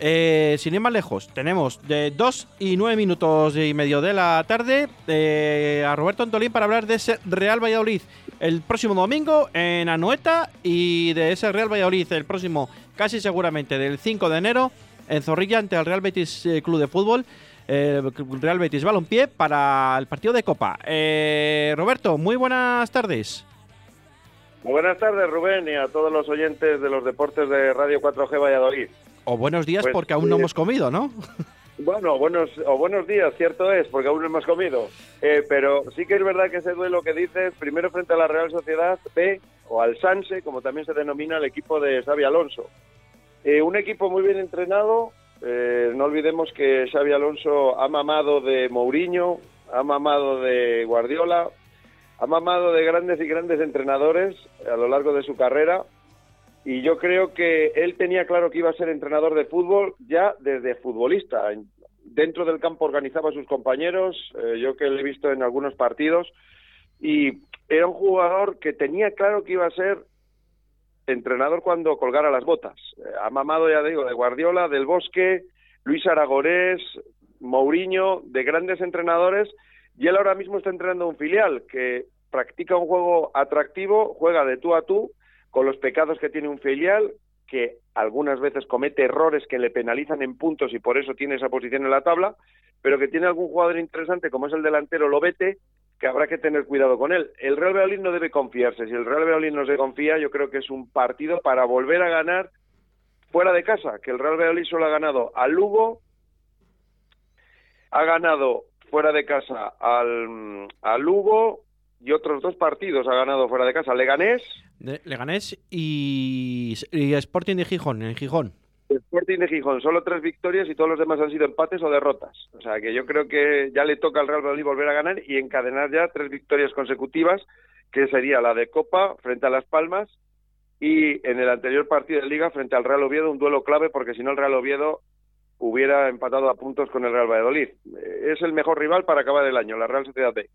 eh, sin ir más lejos, tenemos de 2 y 9 minutos y medio de la tarde eh, a Roberto Antolín para hablar de ese Real Valladolid el próximo domingo en Anoeta y de ese Real Valladolid el próximo, casi seguramente, del 5 de enero en Zorrilla ante el Real Betis eh, Club de Fútbol. eh, Real Betis Balompié para el partido de Copa. Eh, Roberto, muy buenas tardes. Muy buenas tardes, Rubén, y a todos los oyentes de los deportes de Radio 4G Valladolid. O buenos días Pues, porque aún no hemos comido, ¿no? Bueno, buenos, o buenos días, cierto es, porque aún no hemos comido. Eh, pero sí que es verdad que ese duelo que dices, primero frente a la Real Sociedad B, o al Sanse, como también se denomina el equipo de Xavi Alonso. Eh, un equipo muy bien entrenado, eh, no olvidemos que Xavi Alonso ha mamado de Mourinho, ha mamado de Guardiola, ha mamado de grandes y grandes entrenadores a lo largo de su carrera y yo creo que él tenía claro que iba a ser entrenador de fútbol ya desde futbolista. En- Dentro del campo organizaba a sus compañeros, eh, yo que le he visto en algunos partidos, y era un jugador que tenía claro que iba a ser entrenador cuando colgara las botas. Eh, ha mamado, ya digo, de Guardiola, del Bosque, Luis Aragorés, Mourinho, de grandes entrenadores, y él ahora mismo está entrenando un filial que practica un juego atractivo, juega de tú a tú, con los pecados que tiene un filial, que algunas veces comete errores que le penalizan en puntos y por eso tiene esa posición en la tabla, pero que tiene algún jugador interesante como es el delantero Lobete, que habrá que tener cuidado con él. El Real Valladolid no debe confiarse. Si el Real Valladolid no se confía, yo creo que es un partido para volver a ganar fuera de casa, que el Real Valladolid solo ha ganado al Lugo, ha ganado fuera de casa al, al Lugo y otros dos partidos ha ganado fuera de casa. Leganés, Leganés y, y Sporting de Gijón, en Gijón. Sporting de Gijón, solo tres victorias y todos los demás han sido empates o derrotas. O sea que yo creo que ya le toca al Real Valladolid volver a ganar y encadenar ya tres victorias consecutivas, que sería la de Copa frente a Las Palmas y en el anterior partido de Liga frente al Real Oviedo, un duelo clave porque si no el Real Oviedo hubiera empatado a puntos con el Real Valladolid. Eh, Es el mejor rival para acabar el año, la Real Sociedad B.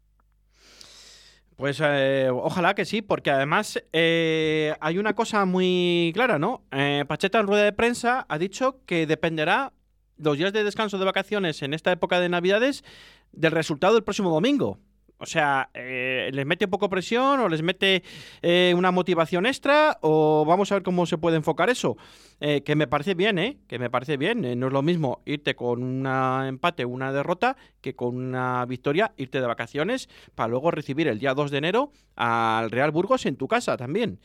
Pues eh, ojalá que sí, porque además eh, hay una cosa muy clara, ¿no? Eh, Pacheta en rueda de prensa ha dicho que dependerá los días de descanso de vacaciones en esta época de Navidades del resultado del próximo domingo. O sea, eh, ¿les mete un poco presión o les mete eh, una motivación extra? O vamos a ver cómo se puede enfocar eso. Eh, que me parece bien, ¿eh? Que me parece bien. No es lo mismo irte con un empate una derrota que con una victoria, irte de vacaciones para luego recibir el día 2 de enero al Real Burgos en tu casa también.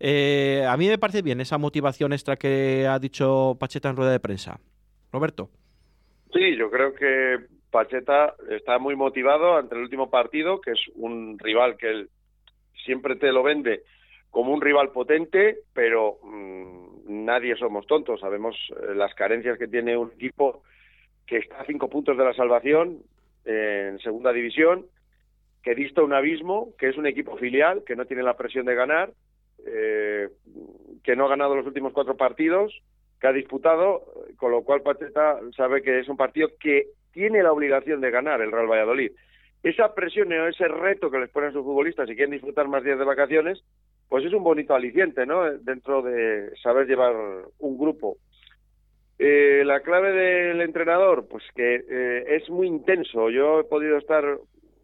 A mí me parece bien esa motivación extra que ha dicho Pacheta en rueda de prensa. Roberto. Sí, yo creo que Pacheta está muy motivado ante el último partido, que es un rival que él siempre te lo vende como un rival potente, pero mmm, nadie somos tontos. Sabemos eh, las carencias que tiene un equipo que está a cinco puntos de la salvación eh, en segunda división, que dista un abismo, que es un equipo filial, que no tiene la presión de ganar, eh, que no ha ganado los últimos cuatro partidos, que ha disputado, con lo cual Pacheta sabe que es un partido que tiene la obligación de ganar el Real Valladolid. Esa presión o ese reto que les ponen sus futbolistas si quieren disfrutar más días de vacaciones, pues es un bonito aliciente, ¿no? Dentro de saber llevar un grupo. Eh, la clave del entrenador, pues que eh, es muy intenso. Yo he podido estar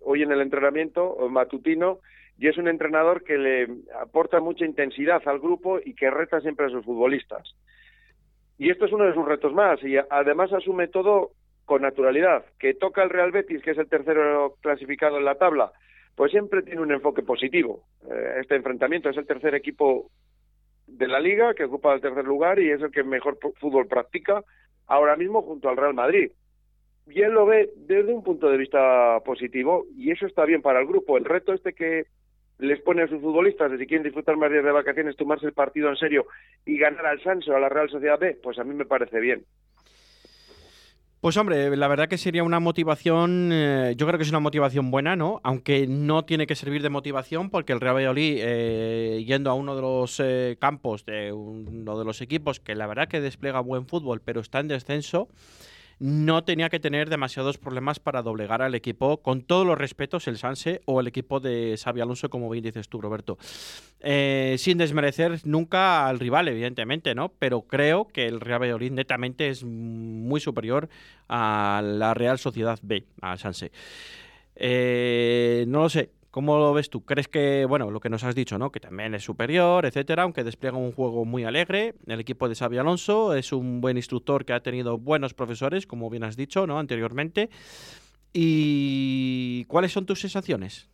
hoy en el entrenamiento matutino y es un entrenador que le aporta mucha intensidad al grupo y que reta siempre a sus futbolistas. Y esto es uno de sus retos más y además asume todo con naturalidad. Que toca el Real Betis, que es el tercero clasificado en la tabla, pues siempre tiene un enfoque positivo. Eh, este enfrentamiento es el tercer equipo de la liga que ocupa el tercer lugar y es el que mejor fútbol practica ahora mismo junto al Real Madrid. Y él lo ve desde un punto de vista positivo y eso está bien para el grupo. El reto este que les pone a sus futbolistas de si quieren disfrutar más días de vacaciones, tomarse el partido en serio y ganar al Sanso, a la Real Sociedad B, pues a mí me parece bien. Pues hombre, la verdad que sería una motivación, eh, yo creo que es una motivación buena, ¿no? Aunque no tiene que servir de motivación porque el Real Valladolid, eh, yendo a uno de los eh, campos de uno de los equipos que la verdad que despliega buen fútbol, pero está en descenso, no tenía que tener demasiados problemas para doblegar al equipo, con todos los respetos, el Sanse o el equipo de Xavi Alonso, como bien dices tú, Roberto. Eh, sin desmerecer nunca al rival, evidentemente, ¿no? Pero creo que el Real Valladolid netamente es muy superior a la Real Sociedad B, al Sanse. Eh, no lo sé, ¿Cómo lo ves tú? ¿Crees que, bueno, lo que nos has dicho, ¿no? Que también es superior, etcétera, aunque despliega un juego muy alegre. El equipo de Xavi Alonso es un buen instructor que ha tenido buenos profesores, como bien has dicho, ¿no? Anteriormente. ¿Y cuáles son tus sensaciones?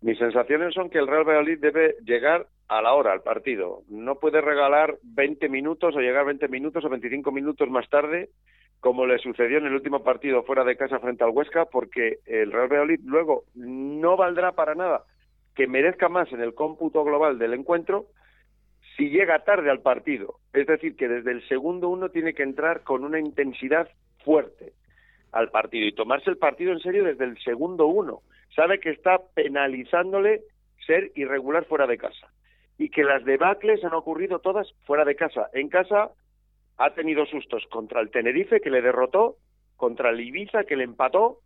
Mis sensaciones son que el Real Valladolid debe llegar a la hora al partido. No puede regalar 20 minutos o llegar 20 minutos o 25 minutos más tarde como le sucedió en el último partido fuera de casa frente al Huesca, porque el Real Valladolid luego no valdrá para nada que merezca más en el cómputo global del encuentro si llega tarde al partido. Es decir, que desde el segundo uno tiene que entrar con una intensidad fuerte al partido y tomarse el partido en serio desde el segundo uno. Sabe que está penalizándole ser irregular fuera de casa y que las debacles han ocurrido todas fuera de casa. En casa ha tenido sustos contra el Tenerife que le derrotó, contra el Ibiza que le empató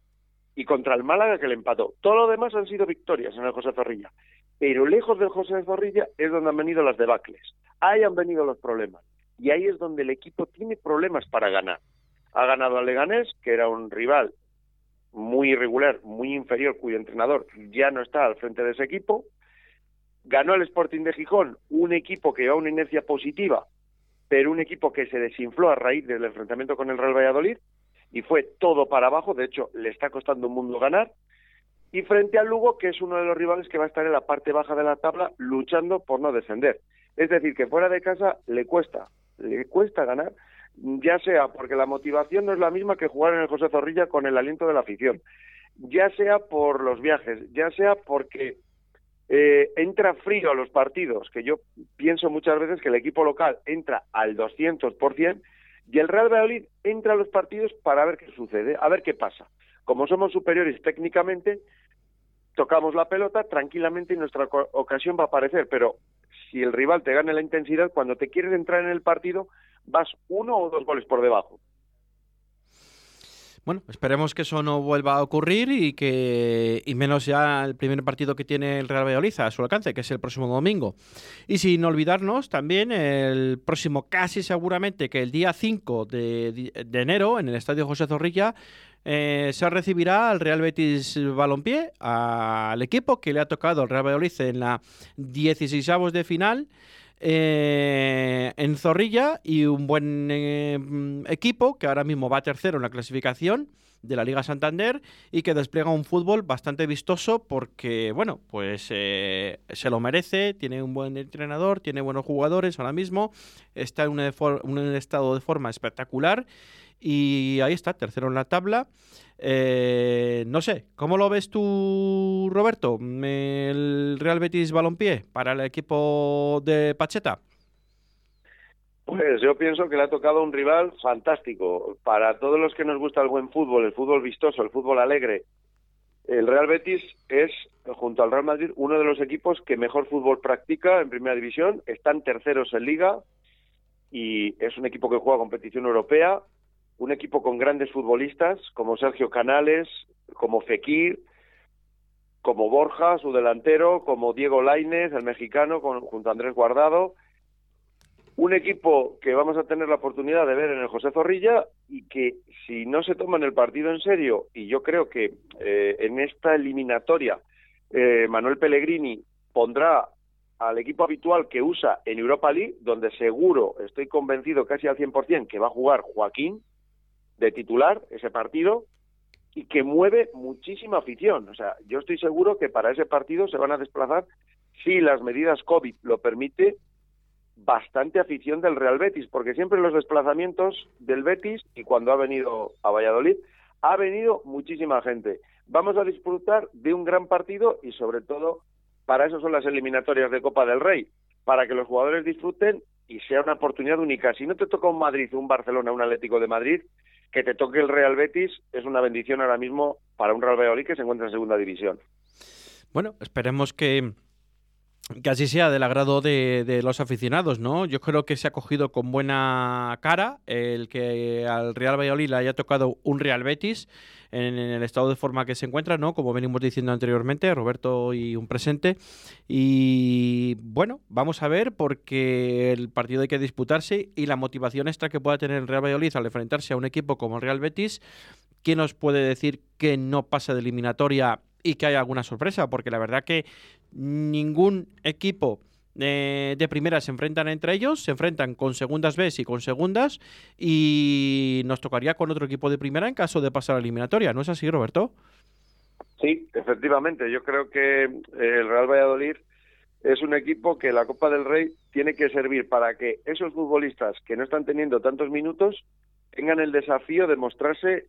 y contra el Málaga que le empató. Todo lo demás han sido victorias en el José Zorrilla. Pero lejos del José Zorrilla es donde han venido las debacles. Ahí han venido los problemas. Y ahí es donde el equipo tiene problemas para ganar. Ha ganado al Leganés, que era un rival muy irregular, muy inferior, cuyo entrenador ya no está al frente de ese equipo. Ganó el Sporting de Gijón, un equipo que lleva una inercia positiva, pero un equipo que se desinfló a raíz del enfrentamiento con el Real Valladolid y fue todo para abajo, de hecho le está costando un mundo ganar, y frente al Lugo, que es uno de los rivales que va a estar en la parte baja de la tabla luchando por no descender. Es decir, que fuera de casa le cuesta, le cuesta ganar, ya sea porque la motivación no es la misma que jugar en el José Zorrilla con el aliento de la afición, ya sea por los viajes, ya sea porque eh, entra frío a los partidos, que yo pienso muchas veces que el equipo local entra al 200% y el Real Valladolid entra a los partidos para ver qué sucede, a ver qué pasa. Como somos superiores técnicamente, tocamos la pelota tranquilamente y nuestra ocasión va a aparecer, pero si el rival te gana la intensidad, cuando te quieres entrar en el partido, vas uno o dos goles por debajo. Bueno, esperemos que eso no vuelva a ocurrir y que y menos ya el primer partido que tiene el Real Valladolid a su alcance, que es el próximo domingo. Y sin olvidarnos también el próximo, casi seguramente que el día 5 de, enero en el Estadio José Zorrilla eh, se recibirá al Real Betis Balompié, al equipo que le ha tocado al Real Valladolid en la 16 de final. Eh, en Zorrilla y un buen eh, equipo que ahora mismo va tercero en la clasificación de la Liga Santander y que despliega un fútbol bastante vistoso porque, bueno, pues eh, se lo merece, tiene un buen entrenador, tiene buenos jugadores ahora mismo, está en un estado de forma espectacular y ahí está, tercero en la tabla. Eh, no sé, ¿cómo lo ves tú, Roberto? El Real Betis Balompié para el equipo de Pacheta. Pues yo pienso que le ha tocado un rival fantástico. Para todos los que nos gusta el buen fútbol, el fútbol vistoso, el fútbol alegre, el Real Betis es, junto al Real Madrid, uno de los equipos que mejor fútbol practica en primera división. Están terceros en liga y es un equipo que juega competición europea un equipo con grandes futbolistas como Sergio Canales, como Fekir, como Borja, su delantero, como Diego Lainez, el mexicano, junto a Andrés Guardado. Un equipo que vamos a tener la oportunidad de ver en el José Zorrilla y que si no se toman el partido en serio, y yo creo que eh, en esta eliminatoria eh, Manuel Pellegrini pondrá al equipo habitual que usa en Europa League, donde seguro, estoy convencido casi al 100% que va a jugar Joaquín, de titular ese partido y que mueve muchísima afición. O sea, yo estoy seguro que para ese partido se van a desplazar, si las medidas COVID lo permite, bastante afición del Real Betis, porque siempre los desplazamientos del Betis, y cuando ha venido a Valladolid, ha venido muchísima gente. Vamos a disfrutar de un gran partido y sobre todo para eso son las eliminatorias de Copa del Rey, para que los jugadores disfruten y sea una oportunidad única. Si no te toca un Madrid, un Barcelona, un Atlético de Madrid, que te toque el Real Betis es una bendición ahora mismo para un Real Valladolid que se encuentra en segunda división. Bueno, esperemos que que así sea del agrado de, los aficionados, ¿no? Yo creo que se ha cogido con buena cara el que al Real Valladolid le haya tocado un Real Betis en, el estado de forma que se encuentra, ¿no? Como venimos diciendo anteriormente, Roberto y un presente. Y bueno, vamos a ver porque el partido hay que disputarse y la motivación extra que pueda tener el Real Valladolid al enfrentarse a un equipo como el Real Betis, ¿quién nos puede decir que no pasa de eliminatoria y que haya alguna sorpresa? Porque la verdad que ningún equipo de primera se enfrentan entre ellos, se enfrentan con segundas B y con segundas, y nos tocaría con otro equipo de primera en caso de pasar a la eliminatoria, ¿no es así, Roberto? Sí, efectivamente. Yo creo que eh, el Real Valladolid es un equipo que la Copa del Rey tiene que servir para que esos futbolistas que no están teniendo tantos minutos tengan el desafío de mostrarse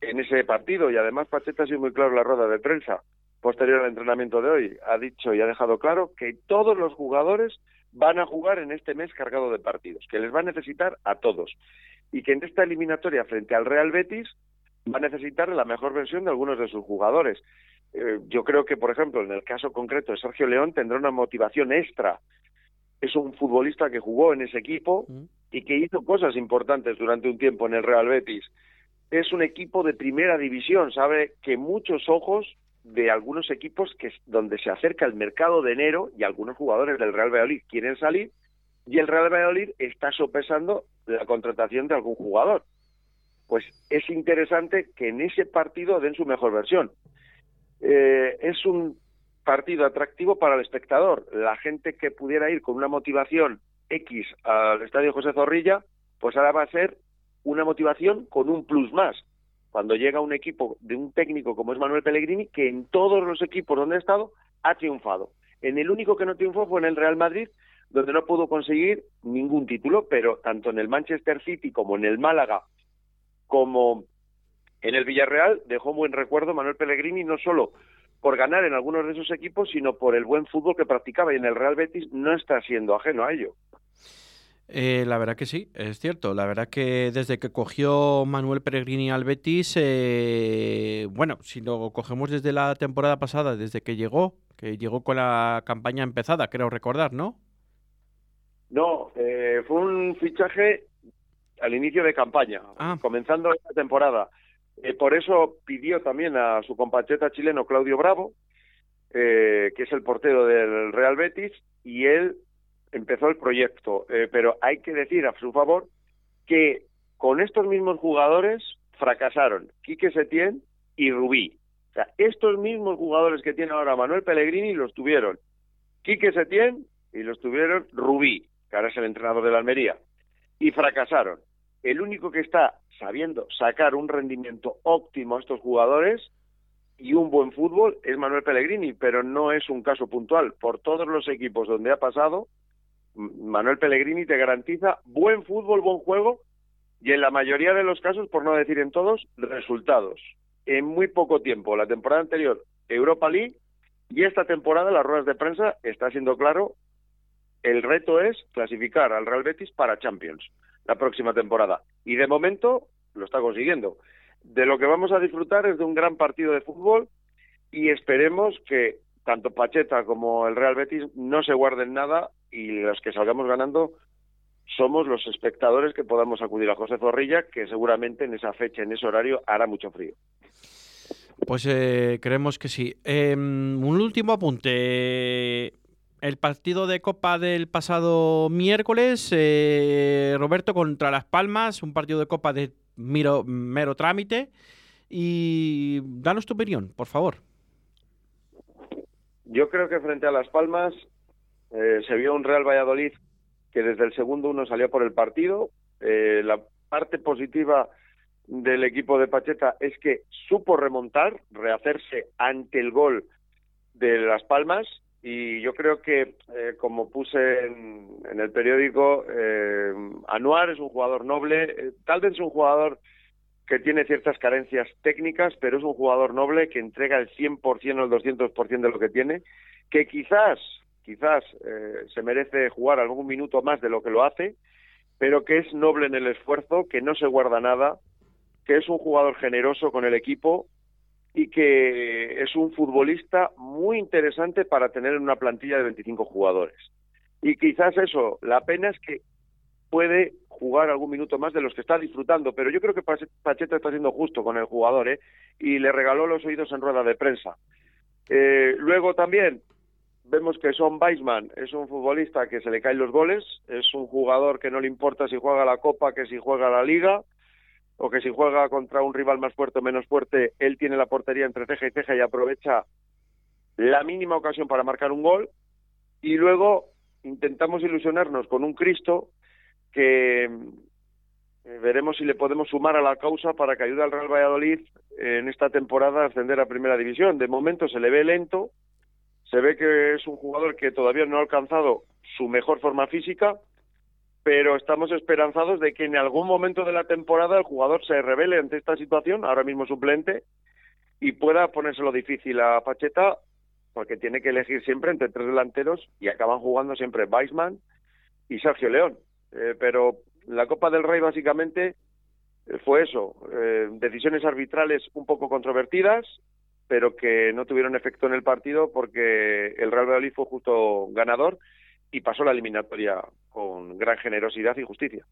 en ese partido. Y además Pacheta ha sido muy claro la rueda de prensa posterior al entrenamiento de hoy, ha dicho y ha dejado claro que todos los jugadores van a jugar en este mes cargado de partidos, que les va a necesitar a todos y que en esta eliminatoria frente al Real Betis va a necesitar la mejor versión de algunos de sus jugadores. Eh, yo creo que, por ejemplo, en el caso concreto de Sergio León tendrá una motivación extra. Es un futbolista que jugó en ese equipo y que hizo cosas importantes durante un tiempo en el Real Betis. Es un equipo de primera división, sabe que muchos ojos de algunos equipos que donde se acerca el mercado de enero y algunos jugadores del Real Valladolid quieren salir y el Real Valladolid está sopesando la contratación de algún jugador. Pues es interesante que en ese partido den su mejor versión. Eh, es un partido atractivo para el espectador. La gente que pudiera ir con una motivación X al Estadio José Zorrilla, pues ahora va a ser una motivación con un plus más cuando llega un equipo de un técnico como es Manuel Pellegrini, que en todos los equipos donde ha estado ha triunfado. En el único que no triunfó fue en el Real Madrid, donde no pudo conseguir ningún título, pero tanto en el Manchester City como en el Málaga, como en el Villarreal, dejó buen recuerdo Manuel Pellegrini, no solo por ganar en algunos de esos equipos, sino por el buen fútbol que practicaba y en el Real Betis no está siendo ajeno a ello. Eh, la verdad que sí, es cierto. La verdad que desde que cogió Manuel Peregrini al Betis, eh, bueno, si lo cogemos desde la temporada pasada, desde que llegó, que llegó con la campaña empezada, creo recordar, ¿no? No, eh, fue un fichaje al inicio de campaña, ah. comenzando esta temporada. por eso pidió también a su compatriota chileno Claudio Bravo, que es el portero del Real Betis, y él empezó el proyecto, eh, pero hay que decir a su favor que con estos mismos jugadores fracasaron Quique Setién y Rubí. O sea, estos mismos jugadores que tiene ahora Manuel Pellegrini los tuvieron Quique Setién y los tuvieron Rubí, que ahora es el entrenador de la Almería, y fracasaron. El único que está sabiendo sacar un rendimiento óptimo a estos jugadores y un buen fútbol es Manuel Pellegrini, pero no es un caso puntual. Por todos los equipos donde ha pasado, Manuel Pellegrini te garantiza buen fútbol, buen juego y en la mayoría de los casos, por no decir en todos, resultados. En muy poco tiempo, la temporada anterior, Europa League y esta temporada, las ruedas de prensa, está siendo claro, el reto es clasificar al Real Betis para Champions la próxima temporada. Y de momento lo está consiguiendo. De lo que vamos a disfrutar es de un gran partido de fútbol y esperemos que tanto Pacheta como el Real Betis no se guarden nada y los que salgamos ganando somos los espectadores que podamos acudir a José Zorrilla, que seguramente en esa fecha, en ese horario, hará mucho frío. Pues eh, creemos que sí. Em, un último apunte. El partido de Copa del pasado miércoles, eh, Roberto contra Las Palmas, un partido de Copa de mero, mero trámite. Y danos tu opinión, por favor. Yo creo que frente a Las Palmas eh, se vio un Real Valladolid que desde el segundo uno salió por el partido. Eh, la parte positiva del equipo de Pacheta es que supo remontar, rehacerse ante el gol de Las Palmas y yo creo que, eh, como puse en, el periódico, Anuar es un jugador noble, tal vez es un jugador que tiene ciertas carencias técnicas, pero es un jugador noble que entrega el 100% o el 200% de lo que tiene, que quizás, quizás eh, se merece jugar algún minuto más de lo que lo hace, pero que es noble en el esfuerzo, que no se guarda nada, que es un jugador generoso con el equipo y que es un futbolista muy interesante para tener en una plantilla de 25 jugadores. Y quizás eso, la pena es que puede jugar algún minuto más de los que está disfrutando, pero yo creo que Pacheta está siendo justo con el jugador, ¿eh? Y le regaló los oídos en rueda de prensa. Eh, luego también vemos que Son Weisman es un futbolista que se le caen los goles, es un jugador que no le importa si juega la Copa que si juega la Liga, o que si juega contra un rival más fuerte o menos fuerte, él tiene la portería entre ceja y ceja y aprovecha la mínima ocasión para marcar un gol. Y luego intentamos ilusionarnos con un Cristo que eh, veremos si le podemos sumar a la causa para que ayude al Real Valladolid en esta temporada a ascender a Primera División. De momento se le ve lento, se ve que es un jugador que todavía no ha alcanzado su mejor forma física, pero estamos esperanzados de que en algún momento de la temporada el jugador se revele ante esta situación, ahora mismo suplente, y pueda ponérselo difícil a Pacheta, porque tiene que elegir siempre entre tres delanteros y acaban jugando siempre Weisman y Sergio León. Eh, pero la Copa del Rey básicamente eh, fue eso, eh, decisiones arbitrales un poco controvertidas, pero que no tuvieron efecto en el partido porque el Real Valladolid fue justo ganador y pasó la eliminatoria con gran generosidad y justicia.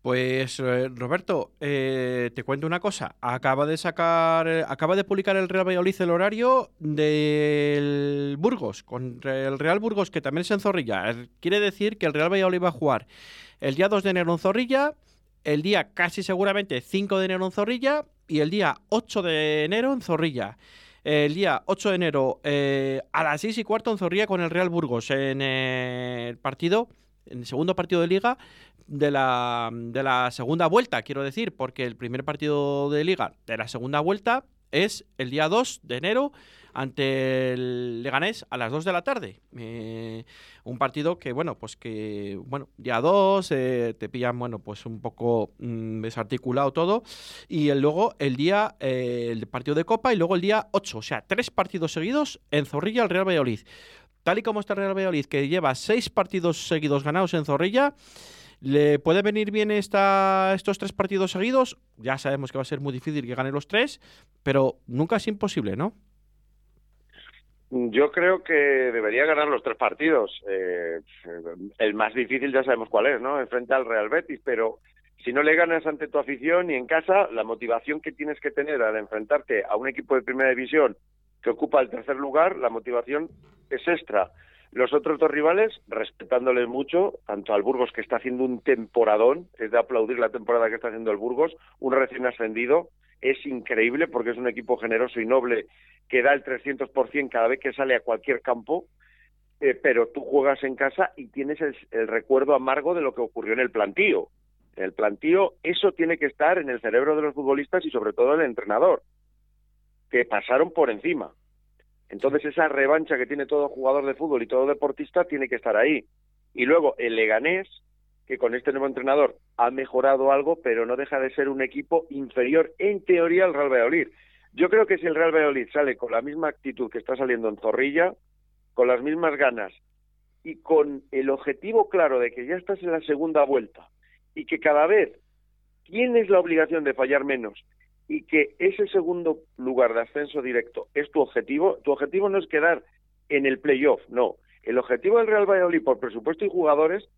Pues eh, Roberto, eh, te cuento una cosa. Acaba de sacar, eh, acaba de publicar el Real Valladolid el horario del Burgos contra el Real Burgos que también es en Zorrilla. Quiere decir que el Real Valladolid va a jugar el día 2 de enero en Zorrilla, el día casi seguramente 5 de enero en Zorrilla y el día 8 de enero en Zorrilla. El día 8 de enero eh, a las 6 y cuarto en Zorrilla con el Real Burgos en el partido, en el segundo partido de liga de la, de la segunda vuelta, quiero decir, porque el primer partido de liga de la segunda vuelta es el día 2 de enero ante el Leganés a las 2 de la tarde. Eh, un partido que, bueno, pues que, bueno, día 2 eh, te pillan, bueno, pues un poco mm, desarticulado todo. Y luego el día, eh, el partido de Copa y luego el día 8. O sea, tres partidos seguidos en Zorrilla el Real Valladolid. Tal y como está el Real Valladolid, que lleva seis partidos seguidos ganados en Zorrilla. ¿Le puede venir bien esta, estos tres partidos seguidos? Ya sabemos que va a ser muy difícil que gane los tres, pero nunca es imposible, ¿no? Yo creo que debería ganar los tres partidos. Eh, el más difícil ya sabemos cuál es, ¿no? Enfrente al Real Betis, pero si no le ganas ante tu afición y en casa, la motivación que tienes que tener al enfrentarte a un equipo de primera división que ocupa el tercer lugar, la motivación es extra. Los otros dos rivales, respetándoles mucho, tanto al Burgos, que está haciendo un temporadón, es de aplaudir la temporada que está haciendo el Burgos, un recién ascendido, es increíble porque es un equipo generoso y noble que da el 300% cada vez que sale a cualquier campo, eh, pero tú juegas en casa y tienes el, recuerdo amargo de lo que ocurrió en el plantío. En el plantío, eso tiene que estar en el cerebro de los futbolistas y sobre todo el entrenador, que pasaron por encima. Entonces esa revancha que tiene todo jugador de fútbol y todo deportista tiene que estar ahí. Y luego el Leganés, que con este nuevo entrenador ha mejorado algo, pero no deja de ser un equipo inferior en teoría al Real Valladolid. Yo creo que si el Real Valladolid sale con la misma actitud que está saliendo en Zorrilla, con las mismas ganas y con el objetivo claro de que ya estás en la segunda vuelta y que cada vez tienes la obligación de fallar menos y que ese segundo lugar de ascenso directo es tu objetivo, tu objetivo no es quedar en el playoff, no. El objetivo del Real Valladolid por presupuesto y jugadores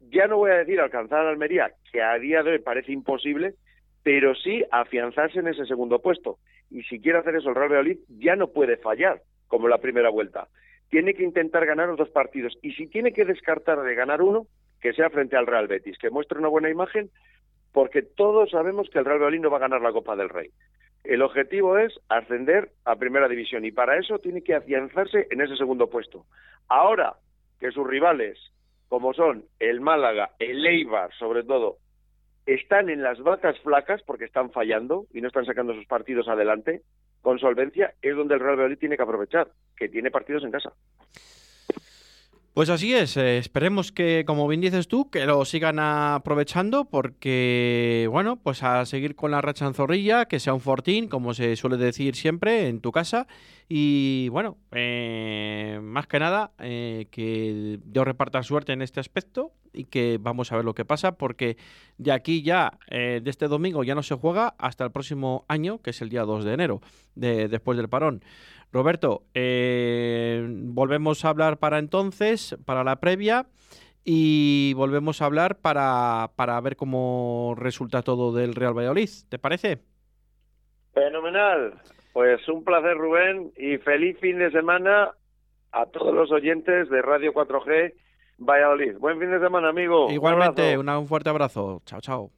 ya no voy a decir alcanzar a Almería, que a día de hoy parece imposible, pero sí afianzarse en ese segundo puesto. Y si quiere hacer eso el Real Valladolid, ya no puede fallar, como la primera vuelta. Tiene que intentar ganar los dos partidos. Y si tiene que descartar de ganar uno, que sea frente al Real Betis, que muestre una buena imagen, porque todos sabemos que el Real Valladolid no va a ganar la Copa del Rey. El objetivo es ascender a Primera División y para eso tiene que afianzarse en ese segundo puesto. Ahora que sus rivales como son el Málaga, el Eibar, sobre todo, están en las vacas flacas porque están fallando y no están sacando sus partidos adelante con solvencia, es donde el Real Madrid tiene que aprovechar, que tiene partidos en casa. Pues así es, eh, esperemos que, como bien dices tú, que lo sigan aprovechando porque, bueno, pues a seguir con la racha en zorrilla, que sea un fortín, como se suele decir siempre en tu casa. Y bueno, eh, más que nada, eh, que Dios reparta suerte en este aspecto y que vamos a ver lo que pasa porque de aquí ya, de este domingo ya no se juega hasta el próximo año, que es el día 2 de enero, de, después del parón. Roberto, eh, volvemos a hablar para entonces, para la previa, y volvemos a hablar para, para ver cómo resulta todo del Real Valladolid. ¿Te parece? Fenomenal. Pues un placer, Rubén, y feliz fin de semana a todos los oyentes de Radio 4G Valladolid. Buen fin de semana, amigo. Igualmente, un, un fuerte abrazo. Chao, chao.